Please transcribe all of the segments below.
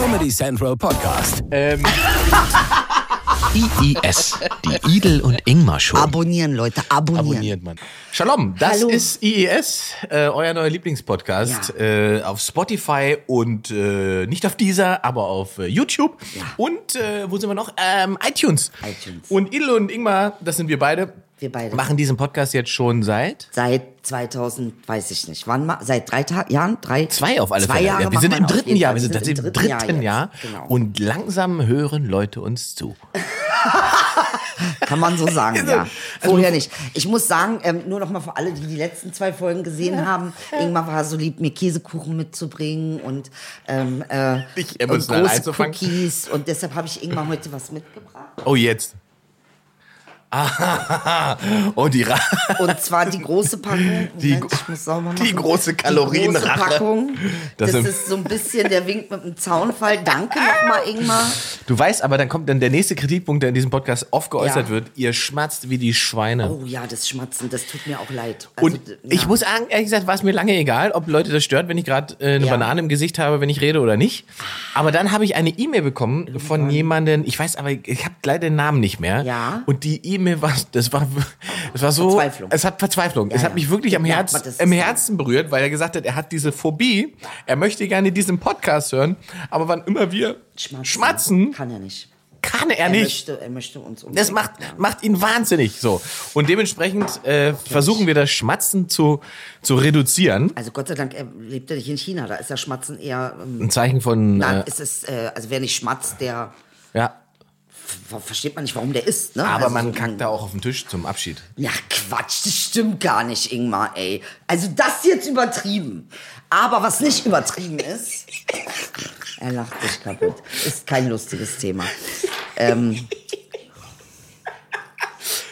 Comedy Central Podcast. Ähm, IIS, die Idel und Ingmar Show. Abonnieren, Leute, abonnieren. abonniert man. Shalom, das Hallo. ist IES, äh, euer neuer Lieblingspodcast. Äh, auf Spotify und äh, nicht auf dieser, aber auf äh, YouTube. Ja. Und äh, wo sind wir noch? Ähm, iTunes. iTunes. Und Idel und Ingmar, das sind wir beide. Wir beide. Machen diesen Podcast jetzt schon seit Seit 2000, weiß ich nicht. Wann mal? Seit drei Ta Jahren? Drei? zwei auf alle zwei Fälle. Jahre ja, wir sind im dritten Jahr. Wir sind tatsächlich im dritten Jahr. jetzt. Genau. Und langsam hören Leute uns zu. Kann man so sagen, ja. Also- Vorher nicht. Ich muss sagen, ähm, nur noch mal für alle, die die letzten zwei Folgen gesehen haben, Ingmar war so lieb, mir Käsekuchen mitzubringen und, ähm, äh, und große. Cookies. Und deshalb habe ich Ingmar heute was mitgebracht. Oh, jetzt. Ah, oh, die Ra Und zwar die große Packung. Die Moment, ich muss sauber die machen. große Die Kalorienrache. große Packung. Das Das, ist so ein bisschen der Wink mit dem Zaunfall. Danke nochmal, Ingmar. Du weißt aber, dann kommt dann der nächste Kritikpunkt, der in diesem Podcast oft geäußert Ja. wird. Ihr schmatzt wie die Schweine. Oh ja, das Schmatzen, das tut mir auch leid. Also, Und d- ich ja. muss sagen, ehrlich gesagt, war es mir lange egal, ob Leute das stört, wenn ich gerade äh, eine Ja. Banane im Gesicht habe, wenn ich rede oder nicht. Aber dann habe ich eine E-Mail bekommen von jemandem, ich weiß aber, ich habe leider den Namen nicht mehr. Ja. Und die E-Mail war, das war, das war so, Verzweiflung. es hat Verzweiflung. es Ja, hat mich ja. wirklich am Ja, Herz, im ist- Herzen berührt, weil er gesagt hat, er hat diese Phobie, er möchte gerne diesen Podcast hören, aber wann immer wir Schmatzen. schmatzen, Kann er nicht. kann er Er nicht. möchte, er möchte uns umbringen. Das macht, Ja. macht ihn wahnsinnig. So. Und dementsprechend äh, versuchen wir das Schmatzen zu, zu reduzieren. Also Gott sei Dank, er lebt ja nicht in China. Da ist ja Schmatzen eher. Ähm, Ein Zeichen von. na, Äh, es ist, äh, also wer nicht schmatzt, der ja. Ver- versteht man nicht, warum der ist. Ne? Aber also, man kackt da auch auf den Tisch zum Abschied. Ja, Quatsch, das stimmt gar nicht, Ingmar, ey. Also das jetzt übertrieben. Aber was nicht übertrieben ist, er lacht sich kaputt. Ist kein lustiges Thema. Ähm,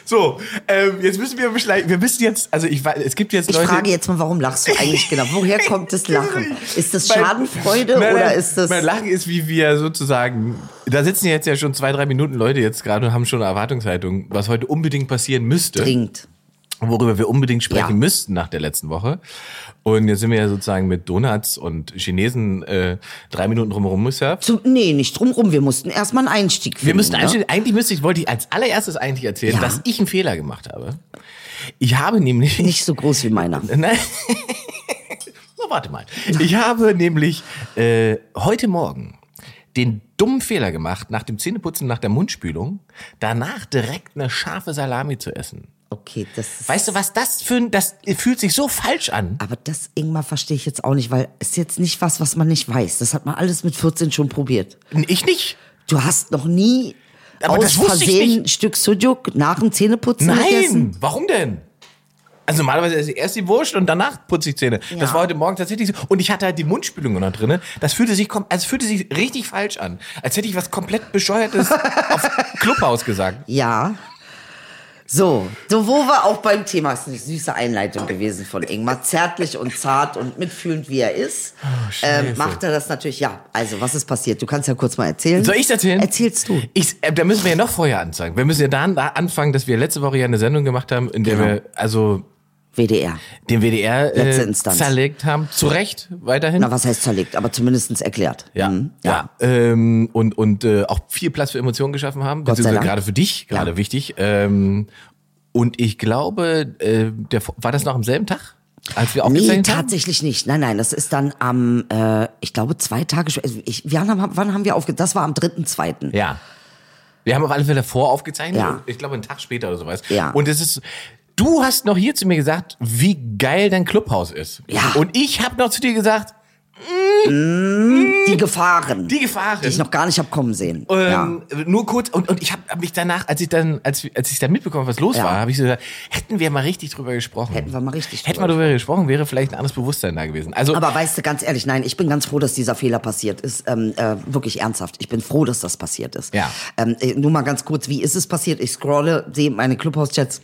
So, ähm, jetzt müssen wir vielleicht, wir müssen jetzt, also ich weiß, es gibt jetzt ich Leute. frage jetzt mal, warum lachst du eigentlich genau? Woher kommt das Lachen? Ist das Mein- Schadenfreude Nein, oder nein, ist das... Mein Lachen ist, wie wir sozusagen. Da sitzen jetzt ja schon zwei, drei Minuten Leute jetzt gerade und haben schon eine Erwartungshaltung, was heute unbedingt passieren müsste. Dringend. Worüber wir unbedingt sprechen Ja. müssten nach der letzten Woche. Und jetzt sind wir ja sozusagen mit Donuts und Chinesen äh, drei Minuten drumherum gesurft. Zu, nee, nicht drumrum. Wir mussten erstmal einen Einstieg finden. Wir müssten ne? eigentlich, eigentlich müsste ich, wollte ich als allererstes eigentlich erzählen, Ja. dass ich einen Fehler gemacht habe. Ich habe nämlich Nicht so groß wie meiner. Nein. Na, warte mal. Ich habe nämlich äh, heute Morgen den dummen Fehler gemacht, nach dem Zähneputzen, nach der Mundspülung, danach direkt eine scharfe Salami zu essen. Okay, das ist... Weißt du, was das für ein, das fühlt sich so falsch an. Aber das, Ingmar, verstehe ich jetzt auch nicht, weil es jetzt nicht was, was man nicht weiß. Das hat man alles mit 14 schon probiert. Ich nicht. Du hast noch nie Aber aus das Versehen ein Stück Sujuk nach dem Zähneputzen gegessen? Nein, warum denn? Also normalerweise esse ich erst die Wurst und danach putze ich Zähne. Das Ja. war heute Morgen tatsächlich so. Und ich hatte halt die Mundspülung noch drinne. Das fühlte sich, also fühlte sich richtig falsch an. Als hätte ich was komplett Bescheuertes auf Clubhaus gesagt. Ja. So, so wo wir auch beim Thema, ist eine süße Einleitung gewesen von Ingmar, zärtlich und zart und mitfühlend wie er ist, ähm, macht er das natürlich, ja, also was ist passiert? Du kannst ja kurz mal erzählen. Soll ich erzählen? Erzählst du. Ich, äh, da müssen wir ja noch vorher anfangen. Wir müssen ja da, da anfangen, dass wir letzte Woche ja eine Sendung gemacht haben, in der Genau. wir also WDR. den WDR Letzte äh, Instanz. zerlegt haben. Zu Recht, weiterhin. Na, was heißt zerlegt, aber zumindestens erklärt. Ja, Mhm. ja. Ähm, und und äh, auch viel Platz für Emotionen geschaffen haben. Gott sei Dank. Gerade für dich, gerade Ja. wichtig. Ähm, und ich glaube, äh, der, war das noch am selben Tag, als wir Nee, aufgezeichnet haben? tatsächlich nicht. Nein, nein, das ist dann am, äh, ich glaube, zwei Tage später. Also ich, wann, haben, wann haben wir aufge... Das war am 3.2. Ja. Wir haben auf alle Fälle vor aufgezeichnet. Ja. Ich glaube, einen Tag später oder sowas. Ja. Und es ist. Du hast noch hier zu mir gesagt, wie geil dein Clubhaus ist. Ja. Und ich habe noch zu dir gesagt, Die Gefahren. die Gefahren. die ich noch gar nicht hab kommen sehen. Ähm, Nur kurz und, und ich habe hab mich danach, als ich dann, als, als ich dann mitbekommen, was los Ja. war, habe ich so gesagt, hätten wir mal richtig drüber gesprochen. Hätten wir mal richtig Hätten wir drüber darüber gesprochen, wäre vielleicht ein anderes Bewusstsein da gewesen. Also Aber weißt du, ganz ehrlich, nein, ich bin ganz froh, dass dieser Fehler passiert ist. Ähm, äh, wirklich ernsthaft. Ich bin froh, dass das passiert ist. Ja. Ähm, äh, nur mal ganz kurz, wie ist es passiert? Ich scrolle, sehe meine Clubhouse-Chats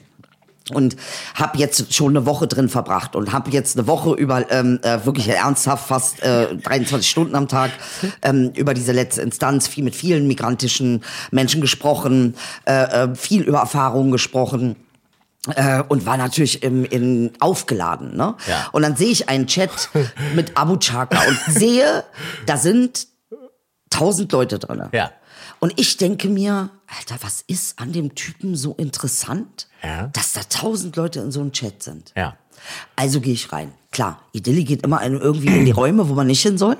und habe jetzt schon eine Woche drin verbracht und habe jetzt eine Woche über ähm, äh, wirklich ernsthaft fast äh, 23 Stunden am Tag ähm, über diese letzte Instanz viel mit vielen migrantischen Menschen gesprochen, äh, äh, viel über Erfahrungen gesprochen. Äh, und war natürlich im, in, aufgeladen. Ne? Ja. Und dann sehe ich einen Chat mit Abu Chaka und sehe, da sind tausend Leute drin. Ja. Und ich denke mir, Alter, was ist an dem Typen so interessant, Ja. dass da tausend Leute in so einem Chat sind? Ja. Also gehe ich rein. Klar, Idilli geht immer irgendwie in die Räume, wo man nicht hin soll.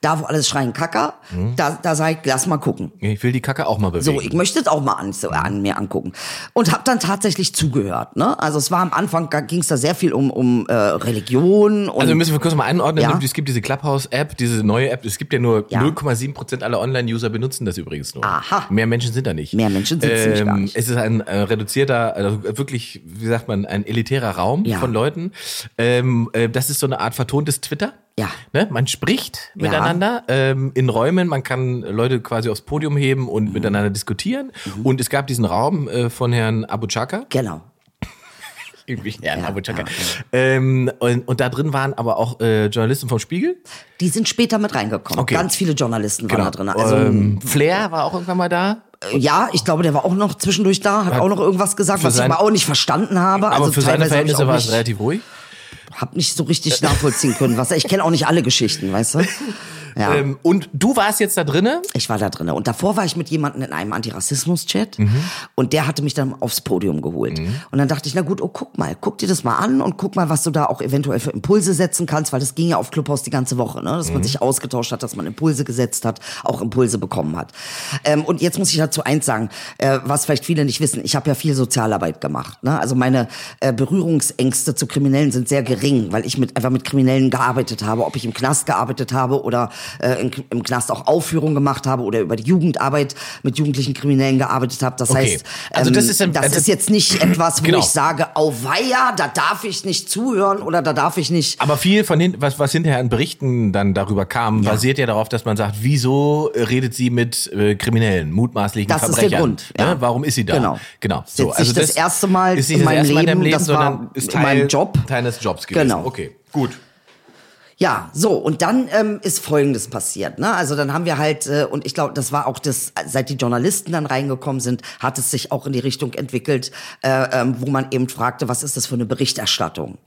Da, wo alles schreien Kacker, Mhm. da, da sag ich, lass mal gucken. Ich will die Kacke auch mal bewegen. So, ich möchte es auch mal an, so, an mir angucken. Und habe dann tatsächlich zugehört. Ne? Also es war am Anfang, ging es da sehr viel um, um äh, Religion. Und Also müssen wir kurz mal einordnen. Ja. Es gibt diese Clubhouse-App, diese neue App. Es gibt ja nur Ja. 0,7 Prozent aller Online-User benutzen das übrigens nur. Aha. Mehr Menschen sind da nicht. Mehr Menschen sind's nämlich gar nicht. Es ist ein äh, reduzierter, also wirklich, wie sagt man, ein elitärer Raum Ja. von Leuten. Ähm, äh, das ist so eine Art vertontes Twitter. Ja. Ne? Man spricht miteinander ähm, in Räumen, man kann Leute quasi aufs Podium heben Mhm. und miteinander diskutieren. Und es gab diesen Raum äh, von Herrn Abu Chaka. genau. Irgendwie Herrn Ja, Abu Chaka. ja, genau. ähm, und, und da drin waren aber auch äh, Journalisten vom Spiegel. Die sind später mit reingekommen. Okay. Genau. Ganz viele Journalisten waren da drin. Also ähm, Flair war auch irgendwann mal da. äh, ja, ich glaube, der war auch noch zwischendurch da, hat auch noch irgendwas gesagt, was ich aber auch nicht verstanden habe. Aber also für seine Verhältnisse war es relativ ruhig. Hab nicht so richtig nachvollziehen können. Was, ich kenne auch nicht alle Geschichten, weißt du? Ja. Ähm, und du warst jetzt da drinnen. Ich war da drinne und davor war ich mit jemandem in einem Antirassismus-Chat und der hatte mich dann aufs Podium geholt. Und dann dachte ich, na gut, oh guck mal, guck dir das mal an und guck mal, was du da auch eventuell für Impulse setzen kannst, weil das ging ja auf Clubhouse die ganze Woche, ne? dass man sich ausgetauscht hat, dass man Impulse gesetzt hat, auch Impulse bekommen hat. Ähm, und jetzt muss ich dazu eins sagen, äh, was vielleicht viele nicht wissen, ich habe ja viel Sozialarbeit gemacht. Ne? Also meine äh, Berührungsängste zu Kriminellen sind sehr gering, weil ich mit, einfach mit Kriminellen gearbeitet habe, ob ich im Knast gearbeitet habe oder äh, im, im Knast auch Aufführungen gemacht habe oder über die Jugendarbeit mit jugendlichen Kriminellen gearbeitet habe. Das Okay. heißt, Also ähm, das ist ein- das also- ist jetzt nicht etwas, wo Genau. ich sage, auweia, da darf ich nicht zuhören oder da darf ich nicht. Aber viel von hin, was, was hinterher an Berichten dann darüber kam, basiert ja darauf, dass man sagt, wieso redet sie mit äh, Kriminellen, mutmaßlichen Das ist Verbrechern? der Grund, ja. Ne? Warum ist sie da? Genau. Genau. Ist jetzt nicht das erste Mal ist in das meinem Leben, deinem das war ist in meinem Job. Teil des Jobs gewesen. Genau. Okay, gut. Ja, so, und dann ähm, ist Folgendes passiert. Ne? Also dann haben wir halt, äh, und ich glaube, das war auch das, seit die Journalisten dann reingekommen sind, hat es sich auch in die Richtung entwickelt, äh, ähm, wo man eben fragte, was ist das für eine Berichterstattung?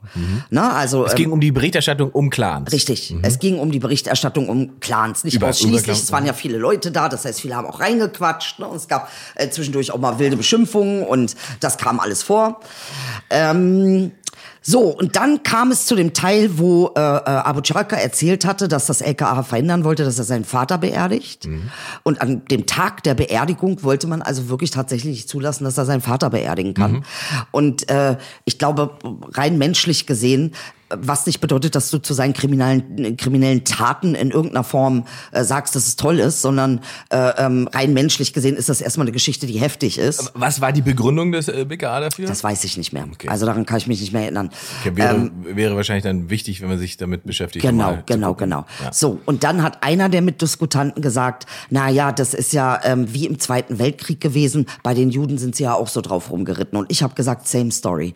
Ne? Also Mhm. Es ähm, ging um die Berichterstattung um Clans. Richtig. Es ging um die Berichterstattung um Clans, nicht Über- ausschließlich. es waren ja viele Leute da, das heißt, viele haben auch reingequatscht. Ne? Und es gab äh, zwischendurch auch mal wilde Beschimpfungen und das kam alles vor. Ähm, so, und dann kam es zu dem Teil, wo äh, äh, Abu Chaka erzählt hatte, dass das LKA verhindern wollte, dass er seinen Vater beerdigt. Und an dem Tag der Beerdigung wollte man also wirklich tatsächlich zulassen, dass er seinen Vater beerdigen kann. Und äh, ich glaube, rein menschlich gesehen, was nicht bedeutet, dass du zu seinen kriminellen, kriminellen Taten in irgendeiner Form äh, sagst, dass es toll ist, sondern äh, ähm, rein menschlich gesehen ist das erstmal eine Geschichte, die heftig ist. Was war die Begründung des äh, BKA dafür? Das weiß ich nicht mehr. Also daran kann ich mich nicht mehr erinnern. okay, wäre, wäre wahrscheinlich dann wichtig, wenn man sich damit beschäftigt. Genau, genau, genau. Ja. So, und dann hat einer der Mitdiskutanten gesagt, na ja, das ist ja ähm, wie im Zweiten Weltkrieg gewesen. Bei den Juden sind sie ja auch so drauf rumgeritten. Und ich habe gesagt, same story.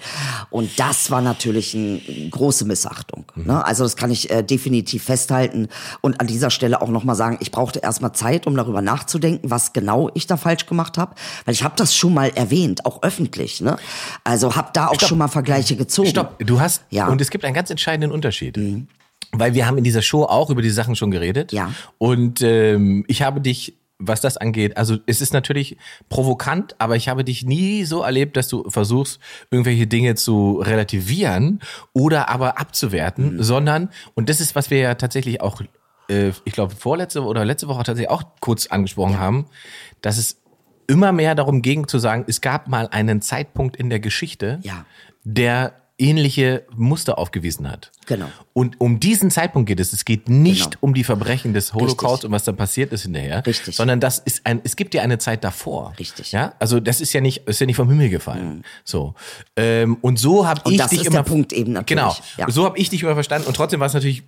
Und das war natürlich eine große Missachtung. Mhm. Ne? Also das kann ich äh, definitiv festhalten. Und an dieser Stelle auch nochmal sagen, ich brauchte erstmal Zeit, um darüber nachzudenken, was genau ich da falsch gemacht habe. Weil ich habe das schon mal erwähnt, auch öffentlich. Ne? Also habe da auch Stopp. schon mal Vergleiche gezogen. Stopp, du hast, Ja. Mhm. und es gibt einen ganz entscheidenden Unterschied. Weil wir haben in dieser Show auch über die Sachen schon geredet. Ja. Und ähm, ich habe dich, was das angeht, also es ist natürlich provokant, aber ich habe dich nie so erlebt, dass du versuchst, irgendwelche Dinge zu relativieren oder aber Mhm. abzuwerten, sondern, und das ist, was wir ja tatsächlich auch, äh, ich glaube, vorletzte oder letzte Woche tatsächlich auch kurz angesprochen haben, dass es immer mehr darum ging zu sagen, es gab mal einen Zeitpunkt in der Geschichte, Ja. der ähnliche Muster aufgewiesen hat. Genau. Und um diesen Zeitpunkt geht es. Es geht nicht Genau. um die Verbrechen des Holocaust Richtig. und was dann passiert ist hinterher, Richtig. sondern das ist ein, es gibt ja eine Zeit davor. Richtig. Ja, also das ist ja nicht, ist ja nicht vom Himmel gefallen. So ähm, und so habe ich das dich ist immer der Punkt eben natürlich. Genau. Ja. So habe ich dich immer verstanden und trotzdem war es natürlich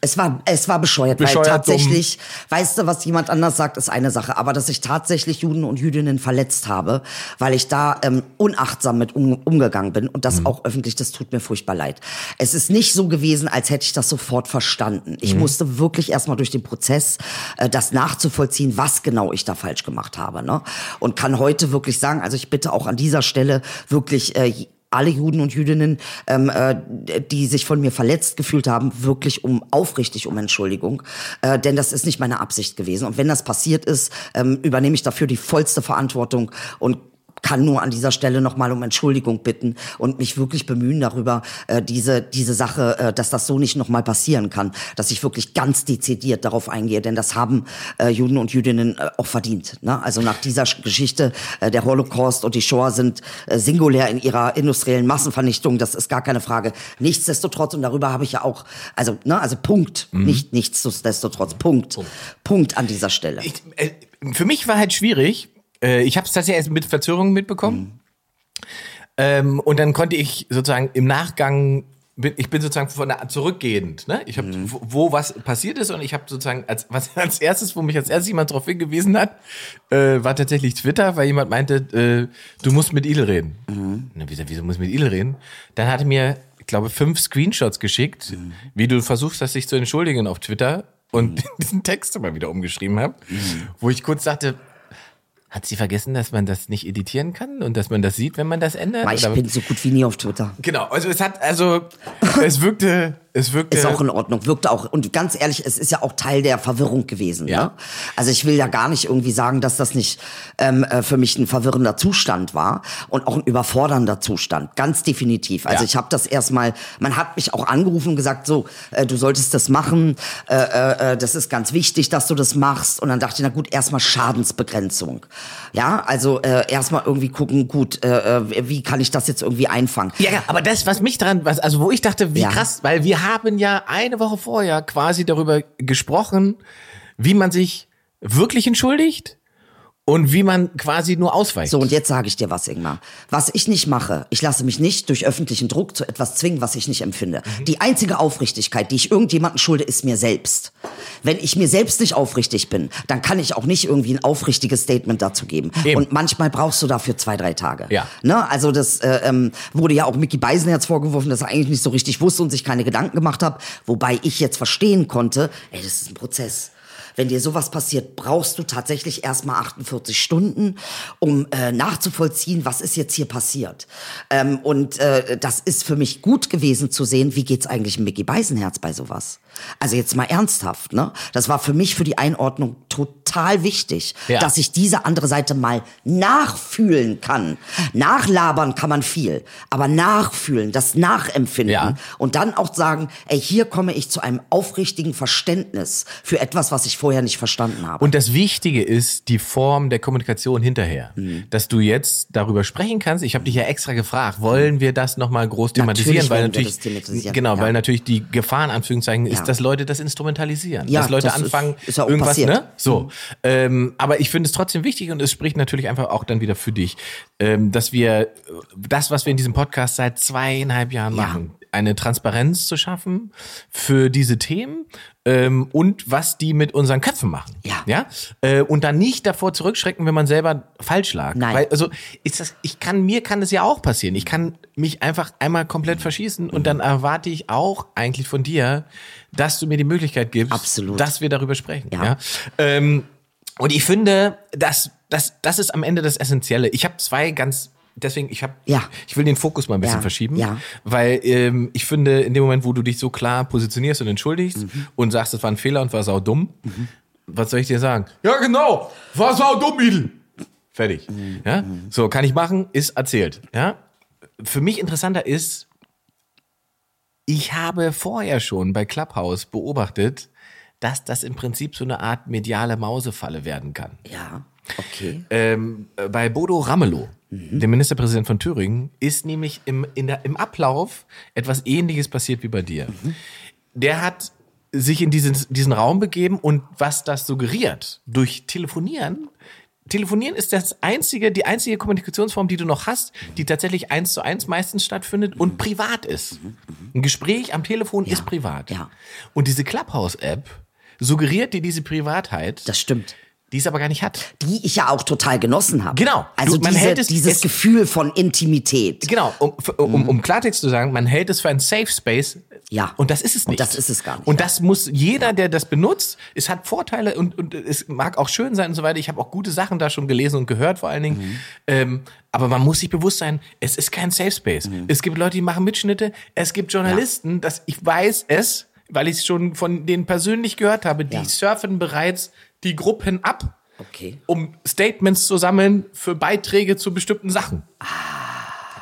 Es war, es war bescheuert, Bescheuert, weil tatsächlich, weißt du, was jemand anders sagt, ist eine Sache, aber dass ich tatsächlich Juden und Jüdinnen verletzt habe, weil ich da ähm, unachtsam mit um, umgegangen bin und das auch öffentlich, das tut mir furchtbar leid. Es ist nicht so gewesen, als hätte ich das sofort verstanden. Ich musste wirklich erstmal durch den Prozess, äh, das nachzuvollziehen, was genau ich da falsch gemacht habe. Ne? Und kann heute wirklich sagen, also ich bitte auch an dieser Stelle wirklich äh, alle Juden und Jüdinnen, ähm, äh, die sich von mir verletzt gefühlt haben, wirklich um aufrichtig um Entschuldigung. Äh, denn das ist nicht meine Absicht gewesen. Und wenn das passiert ist, ähm, übernehme ich dafür die vollste Verantwortung und kann nur an dieser Stelle nochmal um Entschuldigung bitten und mich wirklich bemühen darüber, äh, diese, diese Sache, äh, dass das so nicht nochmal passieren kann, dass ich wirklich ganz dezidiert darauf eingehe, denn das haben äh, Juden und Jüdinnen äh, auch verdient. Ne? Also nach dieser Geschichte, äh, der Holocaust und die Shoah sind äh, singulär in ihrer industriellen Massenvernichtung, das ist gar keine Frage. Nichtsdestotrotz, und darüber habe ich ja auch, also, ne, also Punkt, nicht nichtsdestotrotz, Punkt, Punkt an dieser Stelle. Ich, äh, für mich war halt schwierig. Äh, ich habe es tatsächlich erst mit Verzögerung mitbekommen. Ähm, und dann konnte ich sozusagen im Nachgang, bin, ich bin sozusagen von der, zurückgehend. Ne? Ich habe, wo, wo was passiert ist und ich habe sozusagen als was als erstes, wo mich als erstes jemand darauf hingewiesen hat, äh, war tatsächlich Twitter, weil jemand meinte, äh, du musst mit Idel reden. Na, wieso, wieso muss ich mit Idel reden? Dann hatte mir, ich glaube, fünf Screenshots geschickt, wie du versuchst, das sich zu entschuldigen auf Twitter und diesen Text immer wieder umgeschrieben habe, wo ich kurz dachte, hat sie vergessen, dass man das nicht editieren kann und dass man das sieht, wenn man das ändert? Aber ich Oder- bin so gut wie nie auf Twitter. genau, also es hat, also es wirkte, es wirkte. Ist auch in Ordnung, wirkt auch. Und ganz ehrlich, es ist ja auch Teil der Verwirrung gewesen. Ja. Ne? Also ich will ja gar nicht irgendwie sagen, dass das nicht ähm, äh, für mich ein verwirrender Zustand war und auch ein überfordernder Zustand. Ganz definitiv. Also Ja. ich habe das erstmal, man hat mich auch angerufen und gesagt, so, äh, du solltest das machen, äh, äh, äh, das ist ganz wichtig, dass du das machst. Und dann dachte ich, na gut, erstmal Schadensbegrenzung. Ja, also äh, erstmal irgendwie gucken, gut, äh, äh, wie kann ich das jetzt irgendwie einfangen? ja, ja, aber das, was mich dran, was, also wo ich dachte, wie Ja. krass, weil wir haben ja eine Woche vorher quasi darüber gesprochen, wie man sich wirklich entschuldigt und wie man quasi nur ausweicht. So, und jetzt sage ich dir was, Ingmar. Was ich nicht mache, ich lasse mich nicht durch öffentlichen Druck zu etwas zwingen, was ich nicht empfinde. Mhm. Die einzige Aufrichtigkeit, die ich irgendjemandem schulde, ist mir selbst. Wenn ich mir selbst nicht aufrichtig bin, dann kann ich auch nicht irgendwie ein aufrichtiges Statement dazu geben. Eben. Und manchmal brauchst du dafür zwei, drei Tage. Ja. Ne? Also das äh, ähm, wurde ja auch Mickey Beisenherz vorgeworfen, dass er eigentlich nicht so richtig wusste und sich keine Gedanken gemacht hat. Wobei ich jetzt verstehen konnte, ey, das ist ein Prozess. Wenn dir sowas passiert, brauchst du tatsächlich erstmal 48 Stunden, um äh, nachzuvollziehen, was ist jetzt hier passiert. Ähm, und äh, das ist für mich gut gewesen zu sehen, wie geht's eigentlich Mickey Beisenherz bei sowas. Also jetzt mal ernsthaft, ne? Das war für mich für die Einordnung total wichtig, Ja. dass ich diese andere Seite mal nachfühlen kann. Nachlabern kann man viel, aber nachfühlen, das Nachempfinden Ja. und dann auch sagen, ey, hier komme ich zu einem aufrichtigen Verständnis für etwas, was ich vorher nicht verstanden habe. Und das Wichtige ist die Form der Kommunikation hinterher. Mhm. Dass du jetzt darüber sprechen kannst. Ich habe dich ja extra gefragt, wollen wir das nochmal groß thematisieren? Natürlich weil natürlich, das thematisieren, genau, ja. weil natürlich die Gefahr in Anführungszeichen ist, Ja. dass Leute das instrumentalisieren. Ja, dass Leute das ist- anfangen, ist ja auch irgendwas, passiert. ne? So. Ähm, aber ich finde es trotzdem wichtig und es spricht natürlich einfach auch dann wieder für dich, ähm, dass wir äh, das, was wir in diesem Podcast seit zweieinhalb Jahren Ja. machen, eine Transparenz zu schaffen für diese Themen ähm, und was die mit unseren Köpfen machen. Ja. Ja. Äh, und dann nicht davor zurückschrecken, wenn man selber falsch lag. Nein. Weil, also ist das, ich kann, mir kann das ja auch passieren. Ich kann mich einfach einmal komplett verschießen und dann erwarte ich auch eigentlich von dir, dass du mir die Möglichkeit gibst, Absolut. dass wir darüber sprechen. Ja. Ja. Ähm, und ich finde, das, das, das ist am Ende das Essentielle. Ich habe zwei ganz Deswegen, ich habe, Ja. ich will den Fokus mal ein bisschen Ja, verschieben, ja. weil ähm, ich finde, in dem Moment, wo du dich so klar positionierst und entschuldigst Mhm. und sagst, das war ein Fehler und war sau dumm, was soll ich dir sagen? Ja, genau, war sau dumm, Idel. Fertig. Mhm. Ja, so kann ich machen, ist erzählt. Ja, für mich interessanter ist, ich habe vorher schon bei Clubhouse beobachtet, dass das im Prinzip so eine Art mediale Mausefalle werden kann. ja, okay. Ähm, äh, bei Bodo Ramelow, dem Ministerpräsident von Thüringen, ist nämlich im, der, im Ablauf etwas Ähnliches passiert wie bei dir. Der hat sich in diesen, diesen Raum begeben und was das suggeriert, durch Telefonieren. Telefonieren ist das einzige, die einzige Kommunikationsform, die du noch hast, die tatsächlich eins zu eins meistens stattfindet und privat ist. Ein Gespräch am Telefon ist privat. ja. Und diese Clubhouse-App suggeriert dir diese Privatheit, Das stimmt. Die es aber gar nicht hat. Die ich ja auch total genossen habe. Genau. Also Du- man diese, hält es- dieses es- Gefühl von Intimität. Genau, um, um, um Klartext zu sagen, man hält es für einen Safe Space, Ja. Und das ist es Und nicht. das ist es gar nicht, Und ja. das muss jeder, der das benutzt, es hat Vorteile und, und es mag auch schön sein und so weiter. Ich habe auch gute Sachen da schon gelesen und gehört vor allen Dingen. Mhm. Ähm, aber man muss sich bewusst sein, es ist kein Safe Space. Mhm. Es gibt Leute, die machen Mitschnitte. Es gibt Journalisten, das, ich weiß es, weil ich es schon von denen persönlich gehört habe, die Ja. surfen bereits die Gruppen ab Okay. um Statements zu sammeln für Beiträge zu bestimmten Sachen.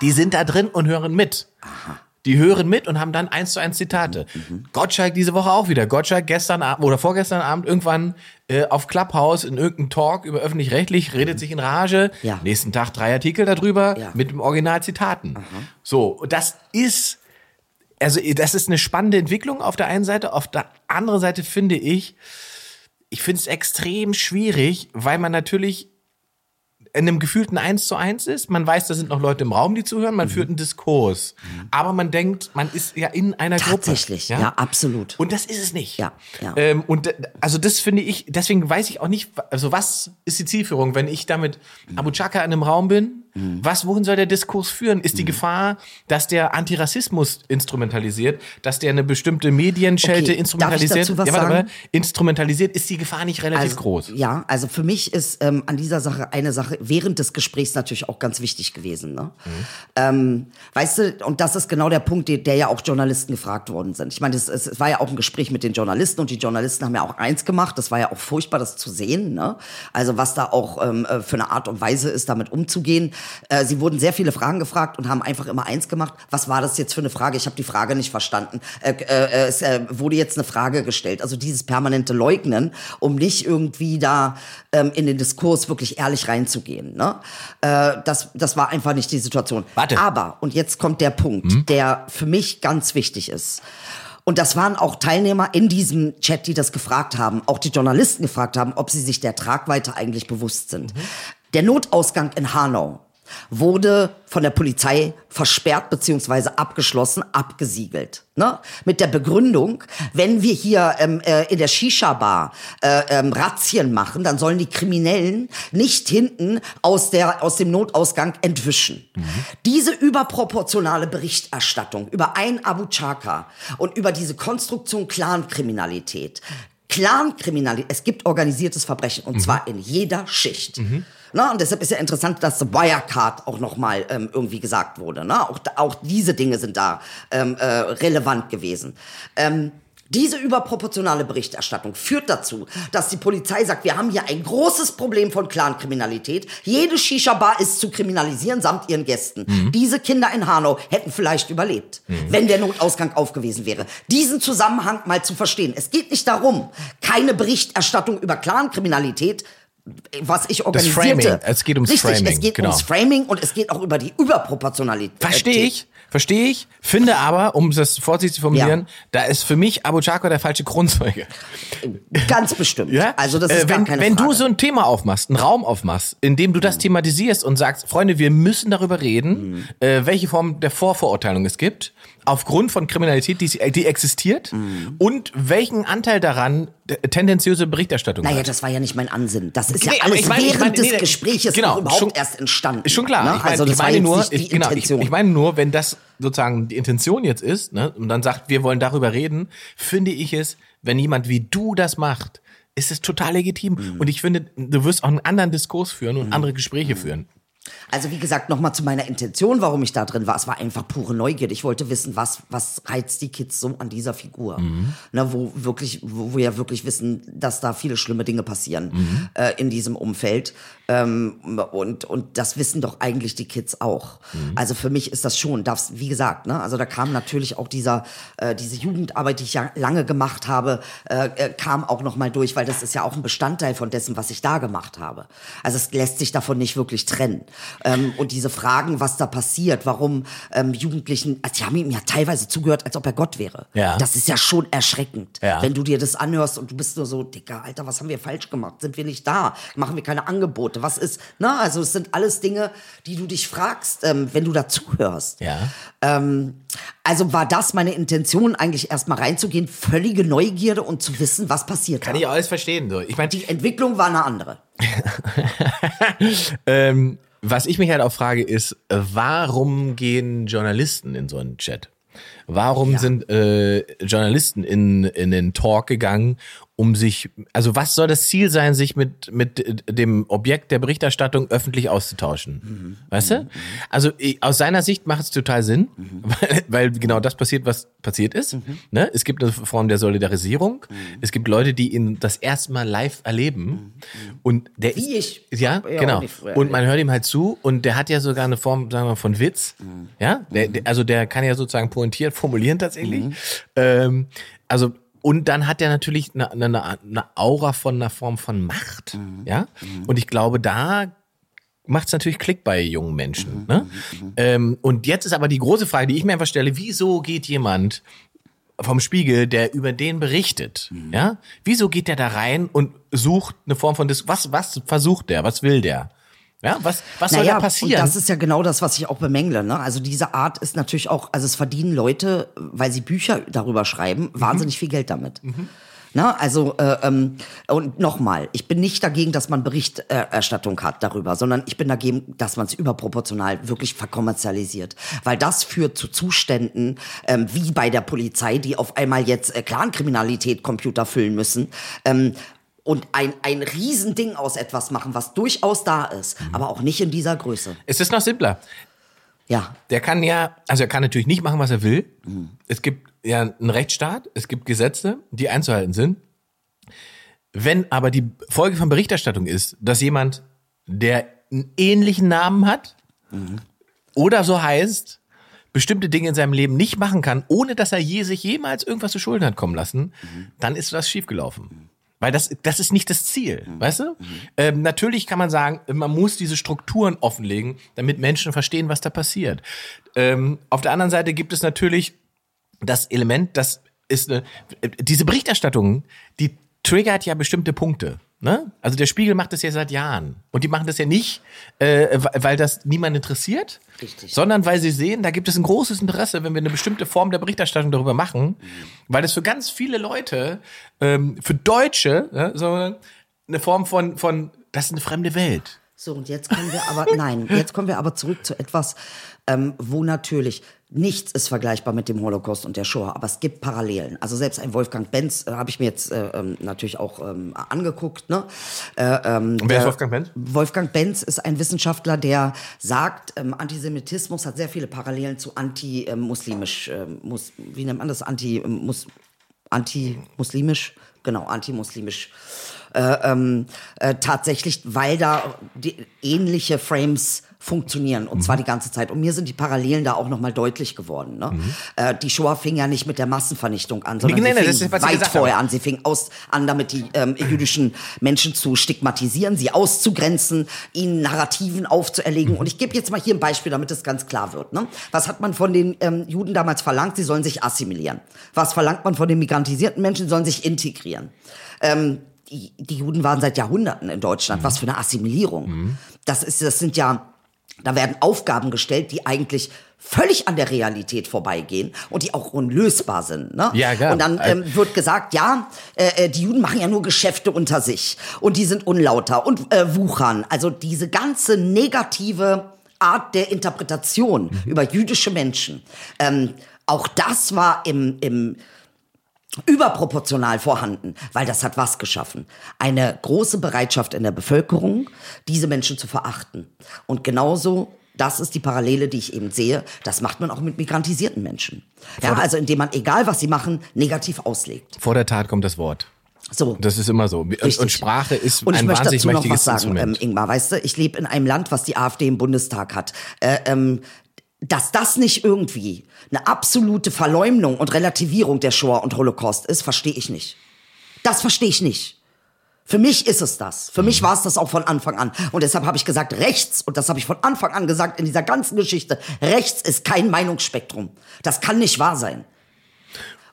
Die sind da drin und hören mit. Die hören mit und haben dann eins zu eins Zitate. Gottschalk diese Woche auch wieder. Gottschalk gestern Abend oder vorgestern Abend irgendwann äh, auf Clubhouse in irgendeinem Talk über öffentlich-rechtlich, redet sich in Rage. Ja. Nächsten Tag drei Artikel darüber Ja. mit dem Original Zitaten. So, und das ist also das ist eine spannende Entwicklung auf der einen Seite. Auf der anderen Seite finde ich, ich finde es extrem schwierig, weil man natürlich in einem gefühlten Eins zu eins ist. Man weiß, da sind noch Leute im Raum, die zuhören. Mhm. Man führt einen Diskurs. Aber man denkt, man ist ja in einer Tatsächlich, Gruppe. ja, absolut. Und das ist es nicht. Ja, ja. Ähm, und also das finde ich, deswegen weiß ich auch nicht, also was ist die Zielführung, wenn ich damit Abu Chaka in einem Raum bin? Mhm. Was, wohin soll der Diskurs führen? Ist die Gefahr, dass der Antirassismus instrumentalisiert, dass der eine bestimmte Medienschelte Okay, instrumentalisiert? dazu was ja, warte sagen? mal, instrumentalisiert, ist die Gefahr nicht relativ also, groß? Ja, also für mich ist ähm, an dieser Sache eine Sache während des Gesprächs natürlich auch ganz wichtig gewesen. Ne? Ähm, weißt du, und das ist genau der Punkt, der, der ja auch Journalisten gefragt worden sind. Ich meine, es, es war ja auch ein Gespräch mit den Journalisten und die Journalisten haben ja auch eins gemacht. Das war ja auch furchtbar, das zu sehen. Ne? Also was da auch ähm, äh, für eine Art und Weise ist, damit umzugehen. Äh, sie wurden sehr viele Fragen gefragt und haben einfach immer eins gemacht. Was war das jetzt für eine Frage? Ich habe die Frage nicht verstanden. Äh, äh, es äh, wurde jetzt eine Frage gestellt. Also dieses permanente Leugnen, um nicht irgendwie da ähm, in den Diskurs wirklich ehrlich reinzugehen. Ne? Äh, das, das war einfach nicht die Situation. Warte. Aber, und jetzt kommt der Punkt, der für mich ganz wichtig ist. Und das waren auch Teilnehmer in diesem Chat, die das gefragt haben, auch die Journalisten gefragt haben, ob sie sich der Tragweite eigentlich bewusst sind. Der Notausgang in Hanau wurde von der Polizei versperrt beziehungsweise abgeschlossen, abgesiegelt. Ne? Mit der Begründung, wenn wir hier ähm, äh, in der Shisha-Bar äh, ähm, Razzien machen, dann sollen die Kriminellen nicht hinten aus, der, aus dem Notausgang entwischen. Diese überproportionale Berichterstattung über ein Abu Chaka und über diese Konstruktion Clankriminalität, Clankriminalität, es gibt organisiertes Verbrechen und zwar in jeder Schicht. Na, und deshalb ist ja interessant, dass Wirecard auch nochmal ähm, irgendwie gesagt wurde. Ne? Auch, auch diese Dinge sind da ähm, äh, relevant gewesen. Ähm, diese überproportionale Berichterstattung führt dazu, dass die Polizei sagt, wir haben hier ein großes Problem von Clankriminalität. Jede Shisha-Bar ist zu kriminalisieren samt ihren Gästen. Diese Kinder in Hanau hätten vielleicht überlebt, wenn der Notausgang aufgewiesen wäre. Diesen Zusammenhang mal zu verstehen. Es geht nicht darum, keine Berichterstattung über Clankriminalität was ich organisierte. Framing. Es geht ums Richtig, Framing, es geht genau. ums Framing und es geht auch über die Überproportionalität. Verstehe ich, verstehe ich, finde aber, um das vorsichtig zu formulieren, Ja. da ist für mich Abu Chaka der falsche Grundzeuge. Ganz bestimmt. Ja? Also das ist äh, gar wenn, keine wenn Frage. Mhm. du so ein Thema aufmachst, einen Raum aufmachst, in dem du das thematisierst und sagst, Freunde, wir müssen darüber reden, Mhm. äh, welche Form der Vorverurteilung es gibt, aufgrund von Kriminalität, die, die existiert, Mhm. und welchen Anteil daran tendenziöse Berichterstattung Naja, hat. das war ja nicht mein Ansinnen. Das ist Nee, ja alles ich meine- während ich meine, des nee, Gespräches genau, überhaupt schon- erst entstanden. Ist schon klar. Ne? Ich meine, also das ich war meine jetzt nur, nicht die ich, genau, ich, Intention. ich meine nur, wenn das sozusagen die Intention jetzt ist, ne, und dann sagt, wir wollen darüber reden, finde ich es, wenn jemand wie du das macht, ist es total legitim. Mhm. Und ich finde, du wirst auch einen anderen Diskurs führen und andere Gespräche führen. Also wie gesagt, nochmal zu meiner Intention, warum ich da drin war. Es war einfach pure Neugierde. Ich wollte wissen, was, was reizt die Kids so an dieser Figur. Mhm. Ne, wo wirklich, wo wir ja wirklich wissen, dass da viele schlimme Dinge passieren Mhm. äh, in diesem Umfeld. Ähm, und, und das wissen doch eigentlich die Kids auch. Mhm. Also für mich ist das schon, das, wie gesagt, ne, also da kam natürlich auch dieser, äh, diese Jugendarbeit, die ich ja lange gemacht habe, äh, äh, kam auch nochmal durch, weil das ist ja auch ein Bestandteil von dessen, was ich da gemacht habe. Also es lässt sich davon nicht wirklich trennen. Ähm, und diese Fragen, was da passiert, warum ähm, Jugendlichen, also die haben ihm ja teilweise zugehört, als ob er Gott wäre. Ja. Das ist ja schon erschreckend, Ja. wenn du dir das anhörst und du bist nur so, Dicker, Alter, was haben wir falsch gemacht? Sind wir nicht da? Machen wir keine Angebote? Was ist, na, also es sind alles Dinge, die du dich fragst, ähm, wenn du dazuhörst. Ja. Ähm, also war das meine Intention, eigentlich erstmal reinzugehen, völlige Neugierde und zu wissen, was passiert. Kann da. ich alles verstehen. So. Ich meine, Die Entwicklung war eine andere. ähm, was ich mich halt auch frage, ist, äh, warum gehen Journalisten in so einen Chat? Warum sind äh, Journalisten in, in den Talk gegangen, um sich, also was soll das Ziel sein, sich mit, mit dem Objekt der Berichterstattung öffentlich auszutauschen? Weißt du? Also ich- aus seiner Sicht macht es total Sinn, weil, weil genau das passiert, was passiert ist. Ne? Es gibt eine Form der Solidarisierung. Es gibt Leute, die ihn das erste Mal live erleben. Und der Wie ich. Ja, ja genau. Und man hört ihm halt zu und der hat ja sogar eine Form, sagen wir, von Witz. Ja, der, also der kann ja sozusagen pointiert formulieren tatsächlich. Ähm, also und dann hat er natürlich eine, eine, eine Aura von einer Form von Macht. Ja, und ich glaube, da macht es natürlich Klick bei jungen Menschen. Ne? Ähm, und jetzt ist aber die große Frage, die ich mir einfach stelle: Wieso geht jemand vom Spiegel, der über den berichtet, ja? Wieso geht der da rein und sucht eine Form von Dis was was versucht der, was will der? Ja, was was soll naja, da passieren? Und das ist ja genau das, was ich auch bemängle. Ne? Also diese Art ist natürlich auch, also es verdienen Leute, weil sie Bücher darüber schreiben, Mhm. wahnsinnig viel Geld damit. Na, also äh, ähm, und nochmal, ich bin nicht dagegen, dass man Berichterstattung hat darüber, sondern ich bin dagegen, dass man es überproportional wirklich verkommerzialisiert, weil das führt zu Zuständen ähm, wie bei der Polizei, die auf einmal jetzt äh, Clankriminalität Computer füllen müssen. Ähm, und ein, ein Riesending aus etwas machen, was durchaus da ist, Mhm. aber auch nicht in dieser Größe. es ist noch simpler. Ja. Der kann ja, also er kann natürlich nicht machen, was er will. Es gibt ja einen Rechtsstaat, es gibt Gesetze, die einzuhalten sind. Wenn aber die Folge von Berichterstattung ist, dass jemand, der einen ähnlichen Namen hat oder so heißt, bestimmte Dinge in seinem Leben nicht machen kann, ohne dass er je sich jemals irgendwas zu Schulden hat kommen lassen, dann ist was schiefgelaufen. Weil das, das ist nicht das Ziel, weißt du? Ähm, natürlich kann man sagen, man muss diese Strukturen offenlegen, damit Menschen verstehen, was da passiert. Ähm, auf der anderen Seite gibt es natürlich das Element, das ist eine, diese Berichterstattung, die triggert ja bestimmte Punkte. Ne? Also der Spiegel macht das ja seit Jahren. Und die machen das ja nicht, äh, weil das niemand interessiert, Richtig. sondern weil sie sehen, da gibt es ein großes Interesse, wenn wir eine bestimmte Form der Berichterstattung darüber machen, weil das für ganz viele Leute, ähm, für Deutsche, ne, so eine Form von, von, das ist eine fremde Welt. So, und jetzt kommen wir aber, nein, jetzt kommen wir aber zurück zu etwas, ähm, wo natürlich nichts ist vergleichbar mit dem Holocaust und der Shoah, aber es gibt Parallelen. Also selbst ein Wolfgang Benz äh, habe ich mir jetzt äh, ähm, natürlich auch ähm, angeguckt. Ne? Äh, ähm, Und wer ist Wolfgang Benz? Wolfgang Benz ist ein Wissenschaftler, der sagt, ähm, Antisemitismus hat sehr viele Parallelen zu anti-muslimisch, ähm, mus, wie nennt man das? Anti, ähm, mus, anti-muslimisch? Genau, anti-muslimisch. Äh, ähm, äh, tatsächlich, weil da die ähnliche Frames funktionieren und zwar die ganze Zeit. Und mir sind die Parallelen da auch nochmal deutlich geworden. Ne? Äh, die Shoah fing ja nicht mit der Massenvernichtung an, sondern Nee, nee, sie fing ist, weit vorher an. Sie fing aus, an, damit die ähm, jüdischen Menschen zu stigmatisieren, sie auszugrenzen, ihnen Narrativen aufzuerlegen. Und ich gebe jetzt mal hier ein Beispiel, damit es ganz klar wird. Ne? Was hat man von den ähm, Juden damals verlangt? Sie sollen sich assimilieren. Was verlangt man von den migrantisierten Menschen? Sie sollen sich integrieren. Ähm, die, die Juden waren seit Jahrhunderten in Deutschland. Was für eine Assimilierung. Das, ist, das sind ja da werden Aufgaben gestellt, die eigentlich völlig an der Realität vorbeigehen und die auch unlösbar sind. Ne? Ja, klar. Und dann ähm, wird gesagt, ja, äh, äh, die Juden machen ja nur Geschäfte unter sich und die sind unlauter und äh, wuchern. Also diese ganze negative Art der Interpretation über jüdische Menschen. Ähm, auch das war im, im überproportional vorhanden, weil das hat was geschaffen? Eine große Bereitschaft in der Bevölkerung, diese Menschen zu verachten. Und genauso, das ist die Parallele, die ich eben sehe, das macht man auch mit migrantisierten Menschen. Ja, also indem man, egal was sie machen, negativ auslegt. Vor der Tat kommt das Wort. So. Das ist immer so. Und, und Sprache ist Und ich ein möchte wahnsinnig dazu noch mächtiges was sagen, ähm. Ingmar. Weißt du, ich lebe in einem Land, was die AfD im Bundestag hat. Äh, ähm, dass das nicht irgendwie eine absolute Verleumdung und Relativierung der Shoah und Holocaust ist, verstehe ich nicht. Das verstehe ich nicht. Für mich ist es das. Für mich war es das auch von Anfang an. Und deshalb habe ich gesagt, rechts, und das habe ich von Anfang an gesagt in dieser ganzen Geschichte, rechts ist kein Meinungsspektrum. Das kann nicht wahr sein.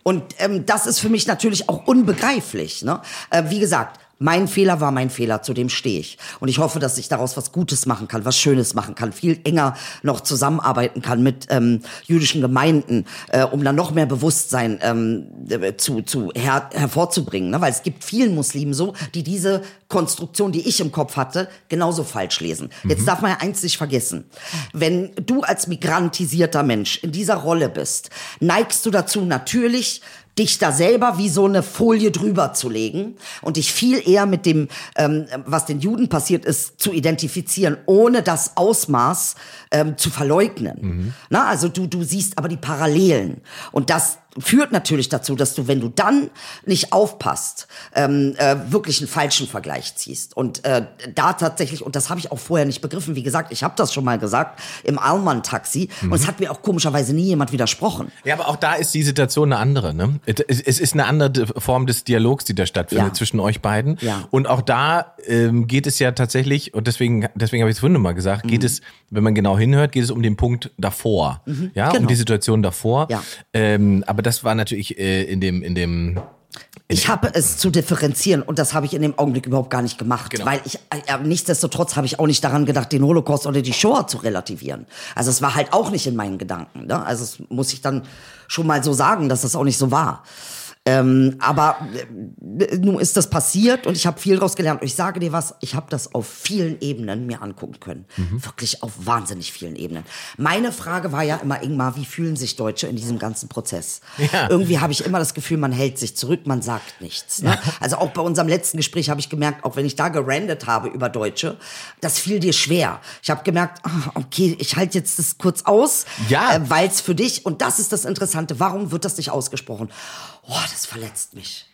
Und ähm, das ist für mich natürlich auch unbegreiflich. Ne? Äh, wie gesagt, Mein Fehler war mein Fehler, zu dem stehe ich. Und ich hoffe, dass ich daraus was Gutes machen kann, was Schönes machen kann, viel enger noch zusammenarbeiten kann mit ähm, jüdischen Gemeinden, äh, um dann noch mehr Bewusstsein ähm, äh, zu, zu her, hervorzubringen. Ne? Weil es gibt vielen Muslimen so, die diese Konstruktion, die ich im Kopf hatte, genauso falsch lesen. Jetzt darf man ja eins nicht vergessen. Wenn du als migrantisierter Mensch in dieser Rolle bist, neigst du dazu natürlich, dich da selber wie so eine Folie drüber zu legen und dich viel eher mit dem, ähm, was den Juden passiert ist, zu identifizieren, ohne das Ausmaß ähm, zu verleugnen. Na, also du, du siehst aber die Parallelen. Und das führt natürlich dazu, dass du, wenn du dann nicht aufpasst, ähm, äh, wirklich einen falschen Vergleich ziehst. Und äh, da tatsächlich, und das habe ich auch vorher nicht begriffen, wie gesagt, ich habe das schon mal gesagt, im Allmann-Taxi, und es hat mir auch komischerweise nie jemand widersprochen. Ja, aber auch da ist die Situation eine andere. Ne? Es ist eine andere Form des Dialogs, die da stattfindet Ja. zwischen euch beiden. Ja. Und auch da ähm, geht es ja tatsächlich, und deswegen, deswegen habe ich es vorhin mal gesagt, Mhm. geht es, wenn man genau hinhört, geht es um den Punkt davor. Ja, um genau. die Situation davor. Ja. Ähm, aber das war natürlich äh, in dem, in dem Ich habe es zu differenzieren und das habe ich in dem Augenblick überhaupt gar nicht gemacht, Genau. weil ich äh, nichtsdestotrotz habe ich auch nicht daran gedacht, den Holocaust oder die Shoah zu relativieren. Also es war halt auch nicht in meinen Gedanken. Ne? Also es muss ich dann schon mal so sagen, dass das auch nicht so war. Ähm, aber äh, nun ist das passiert und ich habe viel daraus gelernt. Und ich sage dir was, ich habe das auf vielen Ebenen mir angucken können. Wirklich auf wahnsinnig vielen Ebenen. Meine Frage war ja immer, Ingmar, wie fühlen sich Deutsche in diesem ganzen Prozess? Ja. Irgendwie habe ich immer das Gefühl, man hält sich zurück, man sagt nichts. Ne? Also auch bei unserem letzten Gespräch habe ich gemerkt, auch wenn ich da gerandet habe über Deutsche, das fiel dir schwer. Ich habe gemerkt, ah, okay, ich halte jetzt das kurz aus, Ja. äh, weil es für dich, und das ist das Interessante, warum wird das nicht ausgesprochen? Oh, das verletzt mich.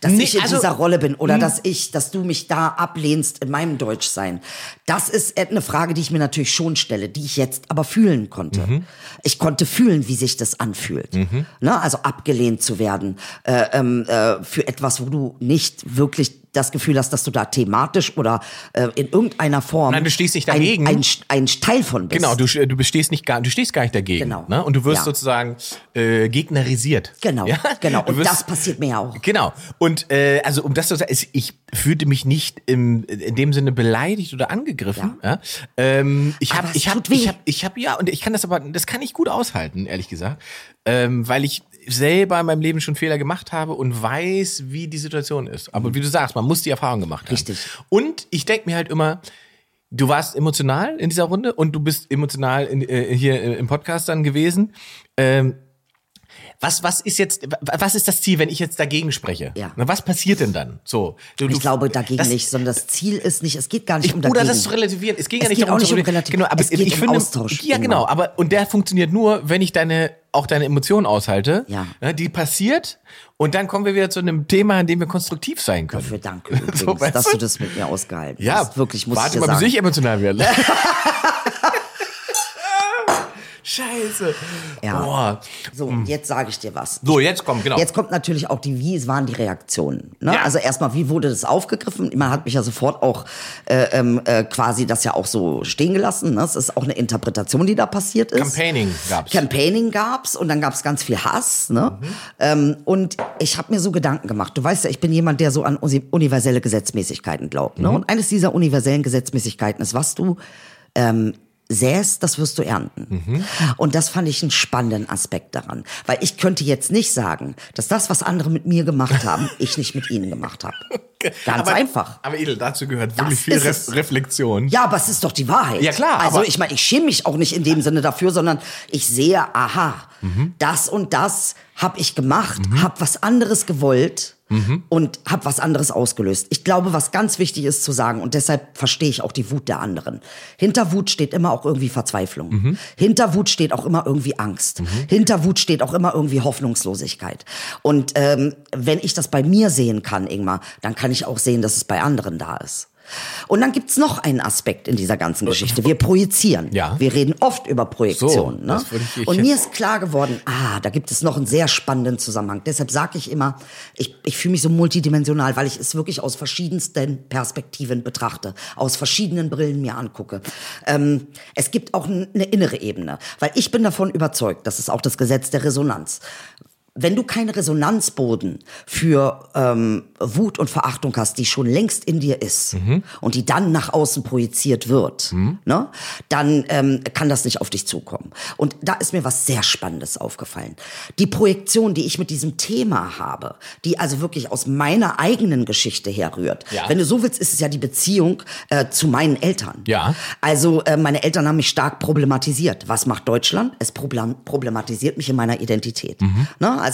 Dass Nee, ich in also- dieser Rolle bin oder dass ich, dass du mich da ablehnst in meinem Deutschsein. Das ist eine Frage, die ich mir natürlich schon stelle, die ich jetzt aber fühlen konnte. Mhm. Ich konnte fühlen, wie sich das anfühlt. Ne? Also abgelehnt zu werden äh, ähm, äh, für etwas, wo du nicht wirklich das Gefühl hast, dass du da thematisch oder äh, in irgendeiner Form Nein, du stehst nicht dagegen. Ein, ein, ein Teil von bist. Genau, du, du bestehst nicht gar, du stehst gar nicht dagegen. Genau. Ne? Und du wirst Ja. sozusagen äh, gegnerisiert. Genau, Ja? genau. Und wirst- das passiert mir ja auch. Genau. Und äh, also um das zu sagen, ich fühlte mich nicht im, in dem Sinne beleidigt oder angegriffen. Ja. Ähm, ich habe, ich habe, ich habe, ich habe ja und ich kann das aber, das kann ich gut aushalten, ehrlich gesagt, ähm, weil ich selber in meinem Leben schon Fehler gemacht habe und weiß, wie die Situation ist. Aber wie du sagst, man muss die Erfahrung gemacht haben. Richtig. Und ich denke mir halt immer, du warst emotional in dieser Runde und du bist emotional in, äh, hier im Podcast dann gewesen. Ähm, was, was ist jetzt, was ist das Ziel, wenn ich jetzt dagegen spreche? Ja. Was passiert denn dann? So, du, du- Ich glaube dagegen das, nicht, sondern das Ziel ist nicht, es geht gar nicht Ich, um dagegen. oder das zu relativieren. Es ja Es nicht geht darum, auch nicht um rela- relativ- Genau, aber es geht ich um finde, Austausch, Ja, genau. Aber und der funktioniert nur, wenn ich deine auch deine Emotionen aushalte. Ja. Ne, die passiert und dann kommen wir wieder zu einem Thema, in dem wir konstruktiv sein können. Dafür danke übrigens, So, dass du? du das mit mir ausgehalten Ja, hast. Wirklich, muss ich warte dir mal, sagen. bis ich emotional werde. Scheiße. Ja. Boah. So, und jetzt sage ich dir was. So, jetzt kommt, genau. Jetzt kommt natürlich auch die, wie waren die Reaktionen? Ne? Ja. Also erstmal, wie wurde das aufgegriffen? Man hat mich ja sofort auch äh, ähm, äh, quasi das ja auch so stehen gelassen. Ne? Es ist auch eine Interpretation, die da passiert ist. Campaigning gab's. Campaigning gab's und dann gab's ganz viel Hass. Ne? Mhm. Ähm, und ich habe mir so Gedanken gemacht. Du weißt ja, ich bin jemand, der so an uni- universelle Gesetzmäßigkeiten glaubt. Mhm. Ne? Und eines dieser universellen Gesetzmäßigkeiten ist, was du ähm, säst, das wirst du ernten. Mhm. Und das fand ich einen spannenden Aspekt daran. Weil ich könnte jetzt nicht sagen, dass das, was andere mit mir gemacht haben, ich nicht mit ihnen gemacht habe. Ganz aber, einfach. Aber Edel, dazu gehört wirklich Das viel Re es. Reflexion. Ja, aber es ist doch die Wahrheit. Ja, klar, Also ich meine, ich schäme mich auch nicht in dem Sinne dafür, sondern ich sehe, aha, Mhm. das und das habe ich gemacht, habe was anderes gewollt Mhm. und habe was anderes ausgelöst. Ich glaube, was ganz wichtig ist zu sagen und deshalb verstehe ich auch die Wut der anderen. Hinter Wut steht immer auch irgendwie Verzweiflung. Mhm. Hinter Wut steht auch immer irgendwie Angst. Hinter Wut steht auch immer irgendwie Hoffnungslosigkeit. Und ähm, wenn ich das bei mir sehen kann, Ingmar, dann kann ich auch sehen, dass es bei anderen da ist. Und dann gibt's noch einen Aspekt in dieser ganzen Geschichte. Wir projizieren. Ja. Wir reden oft über Projektion. So, ne? Und mir ist klar geworden, ah, da gibt es noch einen sehr spannenden Zusammenhang. Deshalb sage ich immer, ich, ich fühle mich so multidimensional, weil ich es wirklich aus verschiedensten Perspektiven betrachte, aus verschiedenen Brillen mir angucke. Ähm, es gibt auch eine innere Ebene, weil ich bin davon überzeugt, das ist auch das Gesetz der Resonanz wenn du keinen Resonanzboden für ähm, Wut und Verachtung hast, die schon längst in dir ist und die dann nach außen projiziert wird, ne, dann ähm, kann das nicht auf dich zukommen. Und da ist mir was sehr Spannendes aufgefallen. Die Projektion, die ich mit diesem Thema habe, die also wirklich aus meiner eigenen Geschichte herrührt. Ja. Wenn du so willst, ist es ja die Beziehung äh, zu meinen Eltern. Ja. Also äh, meine Eltern haben mich stark problematisiert. Was macht Deutschland? Es problem problematisiert mich in meiner Identität. Ne? Also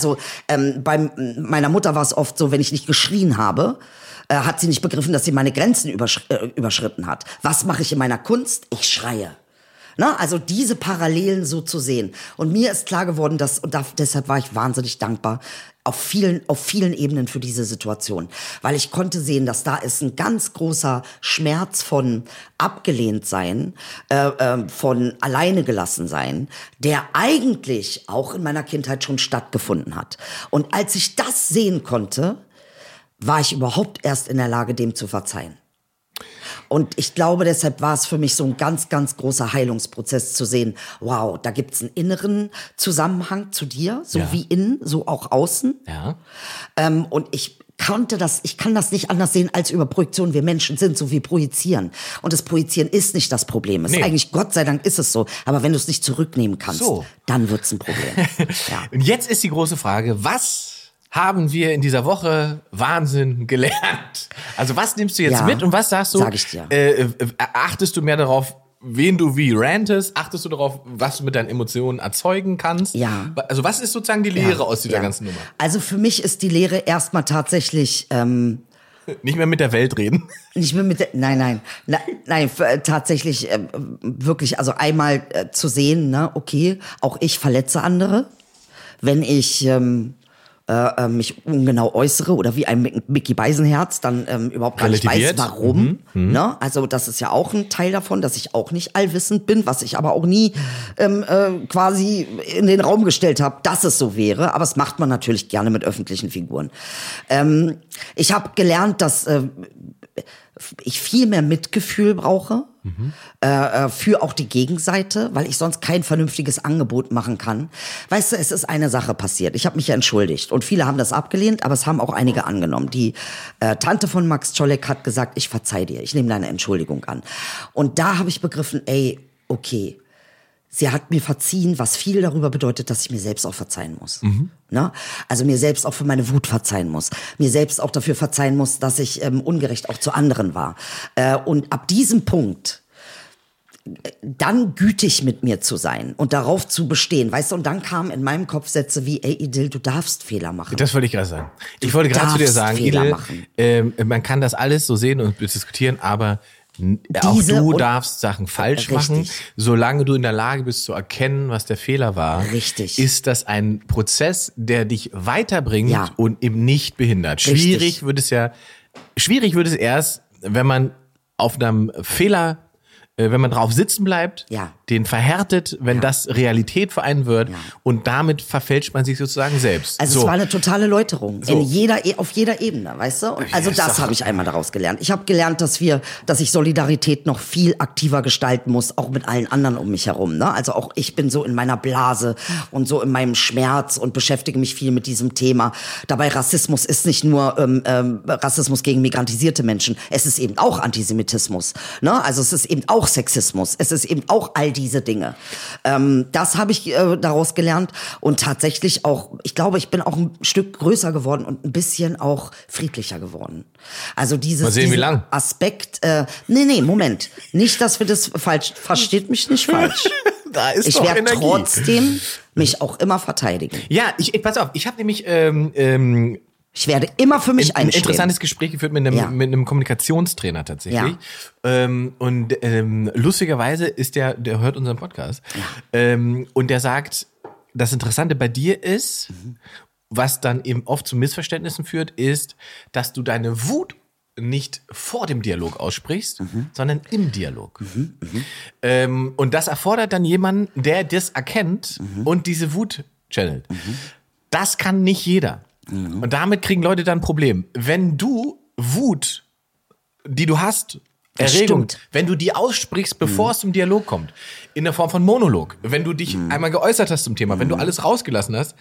ähm, bei meiner Mutter war es oft so, wenn ich nicht geschrien habe, äh, hat sie nicht begriffen, dass sie meine Grenzen übersch äh, überschritten hat. Was mache ich in meiner Kunst? Ich schreie. Ne? Also diese Parallelen so zu sehen. Und mir ist klar geworden, dass, und da, deshalb war ich wahnsinnig dankbar, auf vielen, auf vielen Ebenen für diese Situation. Weil ich konnte sehen, dass da ist ein ganz großer Schmerz von abgelehnt sein, äh, äh, von alleine gelassen sein, der eigentlich auch in meiner Kindheit schon stattgefunden hat. Und als ich das sehen konnte, war ich überhaupt erst in der Lage, dem zu verzeihen. Und ich glaube, deshalb war es für mich so ein ganz, ganz großer Heilungsprozess zu sehen, wow, da gibt's einen inneren Zusammenhang zu dir, so Ja. wie innen, so auch außen. Ja. Ähm, und ich konnte das, ich kann das nicht anders sehen als über Projektion. Wir Menschen sind so, wir projizieren. Und das Projizieren ist nicht das Problem. Es Nee. ist eigentlich, Gott sei Dank ist es so. Aber wenn du es nicht zurücknehmen kannst, So. dann wird's ein Problem. ja. Und jetzt ist die große Frage, was haben wir in dieser Woche Wahnsinn gelernt? Also was nimmst du jetzt Ja, mit und was sagst du? sag ich dir. Äh, äh, achtest du mehr darauf, wen du wie rantest? Achtest du darauf, was du mit deinen Emotionen erzeugen kannst? Ja. Also was ist sozusagen die Lehre aus dieser Ja. ganzen Nummer? Also für mich ist die Lehre erstmal tatsächlich, ähm, Nicht mehr mit der Welt reden. Nicht mehr mit der, nein, nein, nein, nein äh, tatsächlich äh, wirklich, also einmal äh, zu sehen, ne, okay, auch ich verletze andere, wenn ich ähm, äh, äh, mich ungenau äußere oder wie ein Mick- Mickey Beisenherz dann ähm, überhaupt gar nicht weiß, warum. Ne? Also das ist ja auch ein Teil davon, dass ich auch nicht allwissend bin, was ich aber auch nie ähm, äh, quasi in den Raum gestellt habe, dass es so wäre. Aber das macht man natürlich gerne mit öffentlichen Figuren. Ähm, ich habe gelernt, dass äh, ich viel mehr Mitgefühl brauche äh, äh, für auch die Gegenseite, weil ich sonst kein vernünftiges Angebot machen kann. Weißt du, es ist eine Sache passiert. Ich habe mich entschuldigt und viele haben das abgelehnt, aber es haben auch einige angenommen. Die äh, Tante von Max Czolek hat gesagt, ich verzeih dir, ich nehme deine Entschuldigung an. Und da habe ich begriffen, ey, okay, Sie hat mir verziehen, was viel darüber bedeutet, dass ich mir selbst auch verzeihen muss. Ne? Also mir selbst auch für meine Wut verzeihen muss. Mir selbst auch dafür verzeihen muss, dass ich ähm, ungerecht auch zu anderen war. Äh, und ab diesem Punkt äh, dann gütig mit mir zu sein und darauf zu bestehen, weißt du, und dann kamen in meinem Kopf Sätze wie, ey Idil, du darfst Fehler machen. Das wollte ich gerade sagen. Ich wollte gerade zu dir sagen, Fehler machen. ähm, man kann das alles so sehen und diskutieren, aber auch du darfst Sachen falsch Richtig. machen. Solange du in der Lage bist zu erkennen, was der Fehler war, Richtig. ist das ein Prozess, der dich weiterbringt Ja. und eben nicht behindert. Richtig. Schwierig wird es ja, schwierig wird es erst, wenn man auf einem Fehler wenn man drauf sitzen bleibt, Ja. den verhärtet, wenn Ja. das Realität für einen wird Ja. und damit verfälscht man sich sozusagen selbst. Also so. es war eine totale Läuterung So. in jeder, E- auf jeder Ebene, weißt du? Und also ist das habe ich einmal daraus gelernt. Ich habe gelernt, dass wir, dass ich Solidarität noch viel aktiver gestalten muss, auch mit allen anderen um mich herum. Ne? Also auch ich bin so in meiner Blase und so in meinem Schmerz und beschäftige mich viel mit diesem Thema. Dabei Rassismus ist nicht nur ähm, ähm, Rassismus gegen migrantisierte Menschen, es ist eben auch Antisemitismus. Ne? Also es ist eben auch Sexismus, es ist eben auch all diese Dinge. Ähm, das habe ich äh, daraus gelernt und tatsächlich auch, ich glaube, ich bin auch ein Stück größer geworden und ein bisschen auch friedlicher geworden. Also dieses Mal sehen, wie lang. Aspekt, äh, nee, nee, Moment, nicht, dass wir das falsch, versteht mich nicht falsch. da ist Ich werde trotzdem mich auch immer verteidigen. Ja, ich, ich pass auf, ich habe nämlich ähm, ähm, Ich werde immer für mich ein einstehen. interessantes Gespräch geführt mit einem, Ja. mit einem Kommunikationstrainer tatsächlich. Ja. Ähm, und ähm, lustigerweise ist der, der hört unseren Podcast. Ähm, und der sagt, das Interessante bei dir ist, was dann eben oft zu Missverständnissen führt, ist, dass du deine Wut nicht vor dem Dialog aussprichst, sondern im Dialog. Ähm, und das erfordert dann jemanden, der das erkennt und diese Wut channelt. Das kann nicht jeder. Und damit kriegen Leute dann ein Problem. Wenn du Wut, die du hast, Erregung, stimmt. wenn du die aussprichst, bevor es zum Dialog kommt, in der Form von Monolog, wenn du dich einmal geäußert hast zum Thema, wenn du alles rausgelassen hast,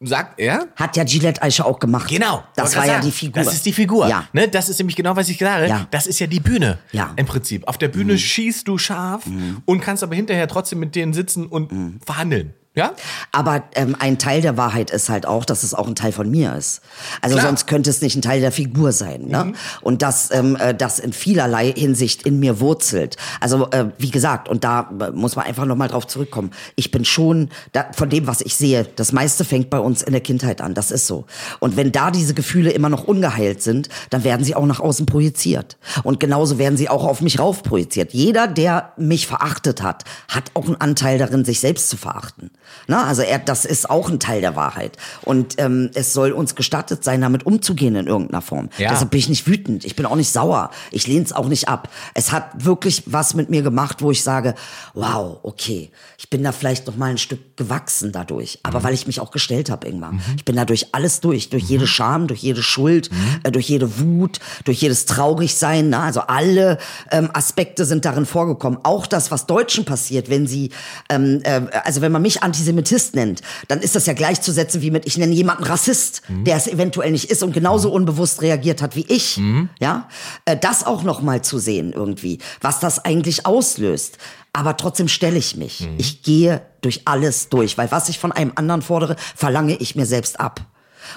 sagt er. Hat ja Gillette Eiche auch gemacht. Genau. Das war ja sagen, die Figur. Das ist die Figur. Ja. Ne? Das ist nämlich genau, was ich sage. Ja. Das ist ja die Bühne. Ja. Mhm. Im Prinzip. Auf der Bühne schießt du scharf und kannst aber hinterher trotzdem mit denen sitzen und Mhm. verhandeln. Ja? Aber ähm, ein Teil der Wahrheit ist halt auch, dass es auch ein Teil von mir ist. Also Klar. sonst könnte es nicht ein Teil der Figur sein. Ne? Und das, ähm, äh, das in vielerlei Hinsicht in mir wurzelt. Also äh, wie gesagt, und da äh, muss man einfach nochmal drauf zurückkommen. Ich bin schon, da, von dem, was ich sehe, das meiste fängt bei uns in der Kindheit an. Das ist so. Und wenn da diese Gefühle immer noch ungeheilt sind, dann werden sie auch nach außen projiziert. Und genauso werden sie auch auf mich rauf projiziert. Jeder, der mich verachtet hat, hat auch einen Anteil darin, sich selbst zu verachten. Na, also er, das ist auch ein Teil der Wahrheit. Und ähm, es soll uns gestattet sein, damit umzugehen in irgendeiner Form. Ja. Deshalb bin ich nicht wütend. Ich bin auch nicht sauer. Ich lehne es auch nicht ab. Es hat wirklich was mit mir gemacht, wo ich sage, wow, okay, ich bin da vielleicht noch mal ein Stück gewachsen dadurch. Aber weil ich mich auch gestellt habe irgendwann. Ich bin da durch alles durch. Durch jede Scham, durch jede Schuld, äh, durch jede Wut, durch jedes Traurigsein. Na, also alle ähm, Aspekte sind darin vorgekommen. Auch das, was Deutschen passiert, wenn sie, ähm, äh, also wenn man mich Antisemitist nennt, dann ist das ja gleichzusetzen wie mit, ich nenne jemanden Rassist, der es eventuell nicht ist und genauso unbewusst reagiert hat wie ich. Ja, äh, das auch noch mal zu sehen irgendwie, was das eigentlich auslöst. Aber trotzdem stelle ich mich. Ich gehe durch alles durch, weil was ich von einem anderen fordere, verlange ich mir selbst ab.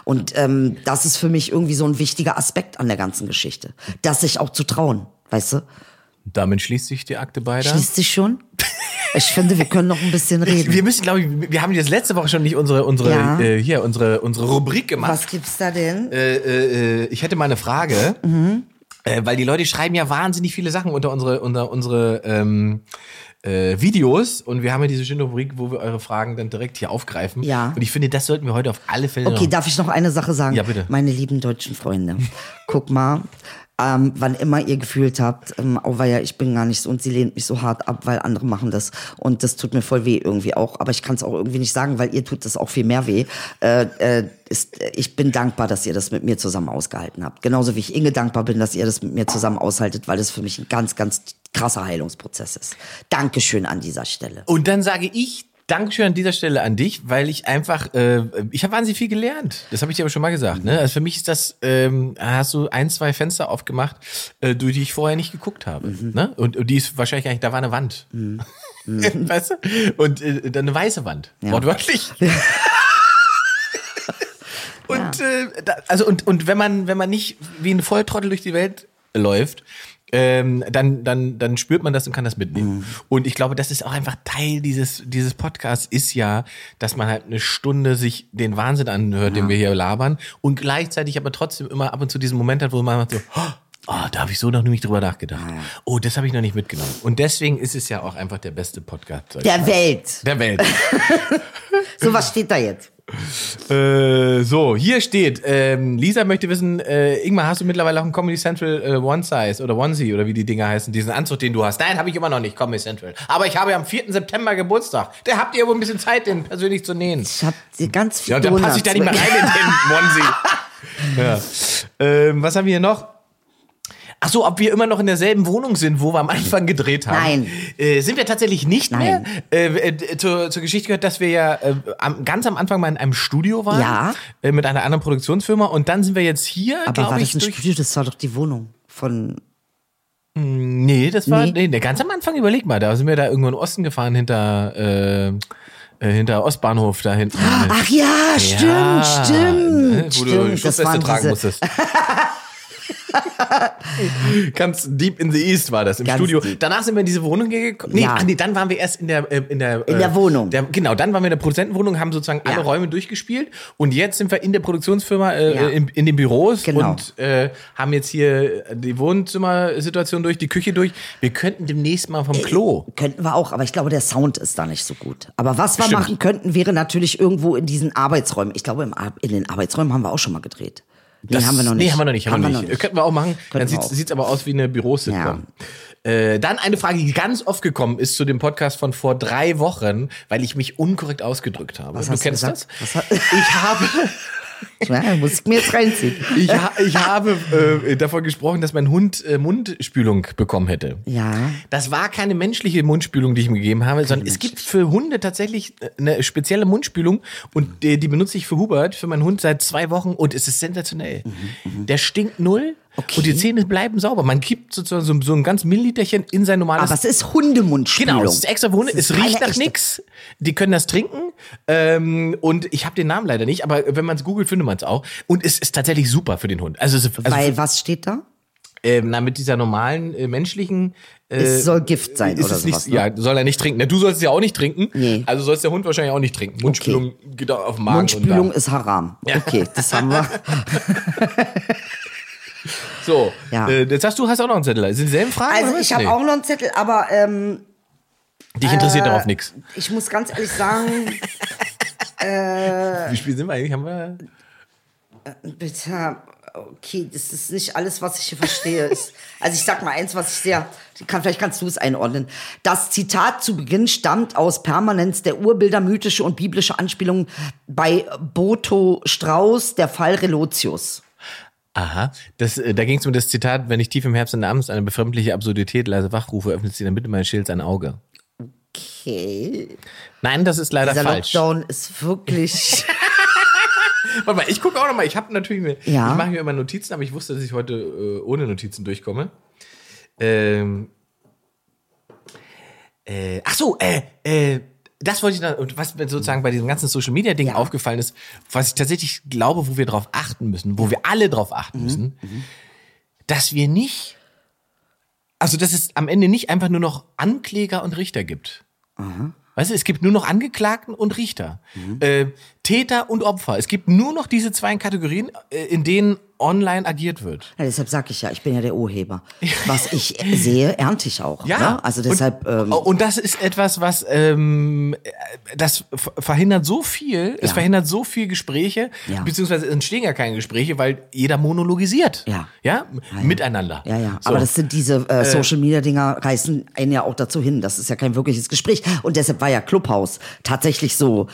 Und ähm, das ist für mich irgendwie so ein wichtiger Aspekt an der ganzen Geschichte, das sich auch zu trauen, weißt du? Damit schließt sich die Akte beider. Schließt sich schon? Ich finde, wir können noch ein bisschen reden. Wir müssen, glaube ich, wir haben jetzt letzte Woche schon nicht unsere, unsere, Ja. äh, hier, unsere, unsere Rubrik gemacht. Was gibt's da denn? Äh, äh, ich hätte mal eine Frage, äh, weil die Leute schreiben ja wahnsinnig viele Sachen unter unsere, unter unsere ähm, äh, Videos und wir haben ja diese schöne Rubrik, wo wir eure Fragen dann direkt hier aufgreifen. Ja. Und ich finde, das sollten wir heute auf alle Fälle Okay, darf ich noch eine Sache sagen? Ja, bitte. Meine lieben deutschen Freunde, guck mal, ähm, wann immer ihr gefühlt habt, ähm, oh ja, ich bin gar nicht so und sie lehnt mich so hart ab, weil andere machen das und das tut mir voll weh irgendwie auch, aber ich kann es auch irgendwie nicht sagen, weil ihr tut das auch viel mehr weh. Äh, äh, ist, ich bin dankbar, dass ihr das mit mir zusammen ausgehalten habt. Genauso wie ich Inge dankbar bin, dass ihr das mit mir zusammen aushaltet, weil das für mich ein ganz, ganz krasser Heilungsprozess ist. Dankeschön an dieser Stelle. Und dann sage ich Dankeschön an dieser Stelle an dich, weil ich einfach, äh, ich habe wahnsinnig viel gelernt. Das habe ich dir aber schon mal gesagt. Ne? Also für mich ist das, ähm, hast du ein, zwei Fenster aufgemacht, äh, durch die ich vorher nicht geguckt habe. Ne? Und, und die ist wahrscheinlich nicht, da war eine Wand. weißt du? Und äh, dann eine weiße Wand. Wortwörtlich. und äh, da, also und, und wenn man, wenn man nicht wie ein Volltrottel durch die Welt läuft, ähm, dann, dann, dann spürt man das und kann das mitnehmen. Und ich glaube, das ist auch einfach Teil dieses, dieses Podcasts, ist ja, dass man halt eine Stunde sich den Wahnsinn anhört, den wir hier labern, und gleichzeitig aber trotzdem immer ab und zu diesen Moment hat, wo man macht so, oh, da habe ich so noch nicht drüber nachgedacht. Oh, das habe ich noch nicht mitgenommen. Und deswegen ist es ja auch einfach der beste Podcast Der Welt. der Welt. So, was steht da jetzt? Äh, so, hier steht, ähm, Lisa möchte wissen, äh, Ingmar, hast du mittlerweile auch einen Comedy Central äh, One Size oder Onesie oder wie die Dinger heißen, diesen Anzug, den du hast? Nein, habe ich immer noch nicht, Comedy Central. Aber ich habe ja am 4. September Geburtstag. Da habt ihr wohl ein bisschen Zeit, den persönlich zu nähen. Ich hab dir ganz viel Ja, dann passe ich da nicht mehr rein in den Onesie. ja. ähm, was haben wir hier noch? Ach so, ob wir immer noch in derselben Wohnung sind, wo wir am Anfang gedreht haben. Nein. Äh, sind wir tatsächlich nicht Nein. mehr. Äh, äh, zur, zur Geschichte gehört, dass wir ja äh, am, ganz am Anfang mal in einem Studio waren. Ja. Äh, mit einer anderen Produktionsfirma. Und dann sind wir jetzt hier, Aber war ich, das ein. Studio? Das war doch die Wohnung von. Nee, das war... Nee. Nee. Ganz am Anfang, überleg mal. Da sind wir da irgendwo in den Osten gefahren, hinter... Äh, äh, hinter Ostbahnhof da hinten. Ach ja, stimmt, Ja, stimmt. ne, Wo du stimmt. Das Schutzweste tragen diese, musstest. Ganz deep in the East war das im Ganz Studio. deep. Danach sind wir in diese Wohnung gekommen. Nee, Ja. ach nee, dann waren wir erst in der äh, in der In der Wohnung. Der, genau, dann waren wir in der Produzentenwohnung, haben sozusagen alle Ja. Räume durchgespielt und jetzt sind wir in der Produktionsfirma äh, Ja. in, in den Büros Genau. und äh, haben jetzt hier die Wohnzimmersituation durch, die Küche durch. Wir könnten demnächst mal vom Klo. Könnten wir auch, aber ich glaube, der Sound ist da nicht so gut. Aber was wir Stimmt. machen könnten, wäre natürlich irgendwo in diesen Arbeitsräumen. Ich glaube, im, in den Arbeitsräumen haben wir auch schon mal gedreht. Nee, Das- haben wir noch nicht. Nee, haben wir noch nicht. Haben, wir nicht. Könnten wir auch machen. dann Könnten wir sieht sieht's aber aus wie eine Bürositcom. Äh, dann eine Frage, die ganz oft gekommen ist zu dem Podcast von vor drei Wochen, weil ich mich unkorrekt ausgedrückt habe. Was du du kennst gesagt? das? Ich habe Ja, muss ich mir jetzt reinziehen. Ich, ha ich habe äh, davon gesprochen, dass mein Hund äh, Mundspülung bekommen hätte. Ja. Das war keine menschliche Mundspülung, die ich ihm gegeben habe, sondern es gibt für Hunde tatsächlich äh, eine spezielle Mundspülung und die, die benutze ich für Hubert, für meinen Hund seit zwei Wochen und es ist sensationell. Der stinkt null Okay. und die Zähne bleiben sauber. Man kippt sozusagen so, so ein ganz Milliliterchen in sein normales Aber es ist Hundemundspülung. Genau, es ist extra für Hunde. Es riecht nach nix. Die können das trinken. Ähm, und ich habe den Namen leider nicht, aber wenn man es googelt, findet man es auch. Und es ist tatsächlich super für den Hund. Also, es- also Weil was steht da? ähm, na, mit dieser normalen äh, menschlichen. Äh, Es soll Gift sein ist oder es nicht, sowas. Ne? Ja, soll er nicht trinken. Na, du sollst es ja auch nicht trinken. Nee. Also sollst der Hund wahrscheinlich auch nicht trinken. Mundspülung geht auch auf den Magen. Mundspülung und ist Haram. Okay, das haben wir. So, Ja. äh, jetzt hast du hast auch noch einen Zettel. Sind dieselben Fragen? Also ich habe auch noch einen Zettel, aber ähm, Dich interessiert darauf nichts. ich muss ganz ehrlich sagen, Wie spät sind wir eigentlich? Haben wir. Bitte, okay, das ist nicht alles, was ich hier verstehe. Also ich sag mal eins, was ich sehr, kann, vielleicht kannst du es einordnen. Das Zitat zu Beginn stammt aus Permanenz der Urbilder, mythische und biblische Anspielungen bei Boto Strauß, der Fall Relotius. Aha, das, äh, da ging es um das Zitat, wenn ich tief im Herbst und abends eine befremdliche Absurdität leise wachrufe, öffnet sie in der Mitte meines Schilds ein Auge. Okay. Nein, das ist leider Dieser falsch. Lockdown ist wirklich. Warte mal, ich gucke auch noch mal. Ich habe natürlich, mir, Ja. ich mache mir immer Notizen, aber ich wusste, dass ich heute äh, ohne Notizen durchkomme. Ähm, äh, ach so, äh, äh, das wollte ich noch, und was mir sozusagen bei diesem ganzen Social Media Ding Ja. aufgefallen ist, was ich tatsächlich glaube, wo wir drauf achten müssen, wo wir alle drauf Mhm. achten müssen, dass wir nicht, also dass es am Ende nicht einfach nur noch Ankläger und Richter gibt. Weißt du, es gibt nur noch Angeklagten und Richter. Äh, Täter und Opfer. Es gibt nur noch diese zwei Kategorien, äh, in denen online agiert wird. Ja, deshalb sag ich ja, ich bin ja der Urheber. Was ich sehe, ernte ich auch. Ja, Ne? Also deshalb. Und, ähm, und das ist etwas, was ähm, äh, das ver- verhindert so viel. Es Ja. verhindert so viel Gespräche, Ja. beziehungsweise es entstehen ja keine Gespräche, weil jeder monologisiert. Ja. ja, miteinander. Ja, ja. So. Aber das sind diese äh, Social Media Dinger reißen einen ja auch dazu hin. Das ist ja kein wirkliches Gespräch. Und deshalb war ja Clubhouse tatsächlich so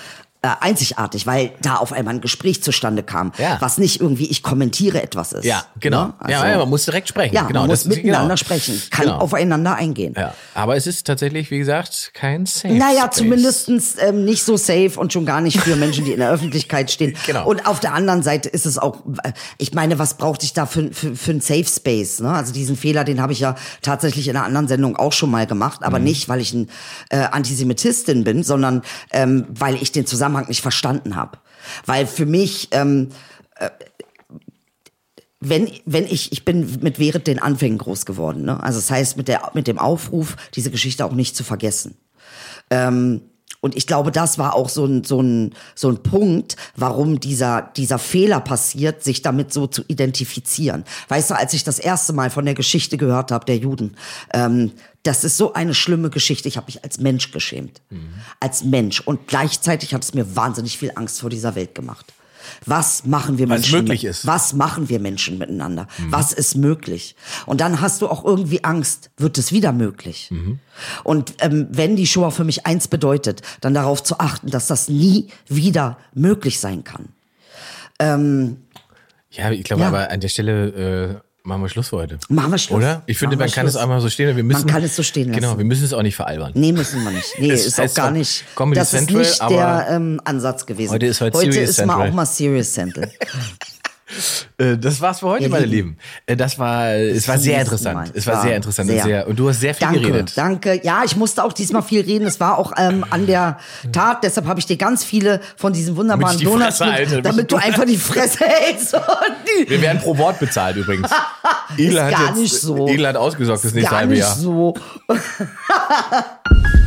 äh, einzigartig, weil da auf einmal ein Gespräch zustande kam, Ja. was nicht irgendwie ich kommentiere etwas ist. ja, genau. Ne? ja, Also- ja, man muss direkt sprechen. Ja, genau, man muss miteinander genau. sprechen, kann Genau. aufeinander eingehen. Ja, aber es ist tatsächlich, wie gesagt, kein Safe Naja, Space. zumindestens ähm, nicht so safe und schon gar nicht für Menschen, die in der Öffentlichkeit stehen. Genau. Und auf der anderen Seite ist es auch, äh, ich meine, was brauchte ich da für, für, für einen Safe Space? Ne? Also diesen Fehler, den habe ich ja tatsächlich in einer anderen Sendung auch schon mal gemacht, aber Mhm. nicht, weil ich ein äh, Antisemitistin bin, sondern ähm, weil ich den Zusammenhang nicht verstanden habe. Weil für mich ähm, wenn, wenn ich, ich bin mit während den Anfängen groß geworden, ne? Also das heißt, mit der, mit dem Aufruf, diese Geschichte auch nicht zu vergessen. Ähm, und ich glaube, das war auch so ein, so ein, so ein Punkt, warum dieser, dieser Fehler passiert, sich damit so zu identifizieren. Weißt du, als ich das erste Mal von der Geschichte gehört habe, der Juden, ähm, das ist so eine schlimme Geschichte. Ich habe mich als Mensch geschämt. Als Mensch. Und gleichzeitig hat es mir wahnsinnig viel Angst vor dieser Welt gemacht. Was machen wir Was Menschen? möglich mit, ist. Was machen wir Menschen miteinander? Was ist möglich? Und dann hast du auch irgendwie Angst, wird es wieder möglich? Und ähm, wenn die Shoah für mich eins bedeutet, dann darauf zu achten, dass das nie wieder möglich sein kann. Ja, ich glaube Ja. aber an der Stelle äh, machen wir Schluss für heute. Machen wir Schluss. Oder? Ich finde, Machen man kann es einmal so stehen. Wir müssen, kann es so stehen Genau, lassen. wir müssen es auch nicht veralbern. Nee, müssen wir nicht. Nee, ist auch gar nicht. Comedy das Central, ist nicht der ähm, Ansatz gewesen. heute ist halt heute Serious ist mal auch mal Serious Central. Äh, das war's für heute, Ihr meine Lieben. Lieben. Äh, das war, es war sehr interessant. Mal. Es war sehr interessant und sehr, und du hast sehr viel danke, geredet. Danke. Ja, ich musste auch diesmal viel reden. Es war auch ähm, an der Tat. Deshalb habe ich dir ganz viele von diesen wunderbaren die Donuts Fresse halte, mit, damit du einfach die Fresse hältst. Wir werden pro Wort bezahlt übrigens. Edel hat gar jetzt, nicht so. Edel hat ausgesorgt das nächste gar halbe nicht Jahr. so.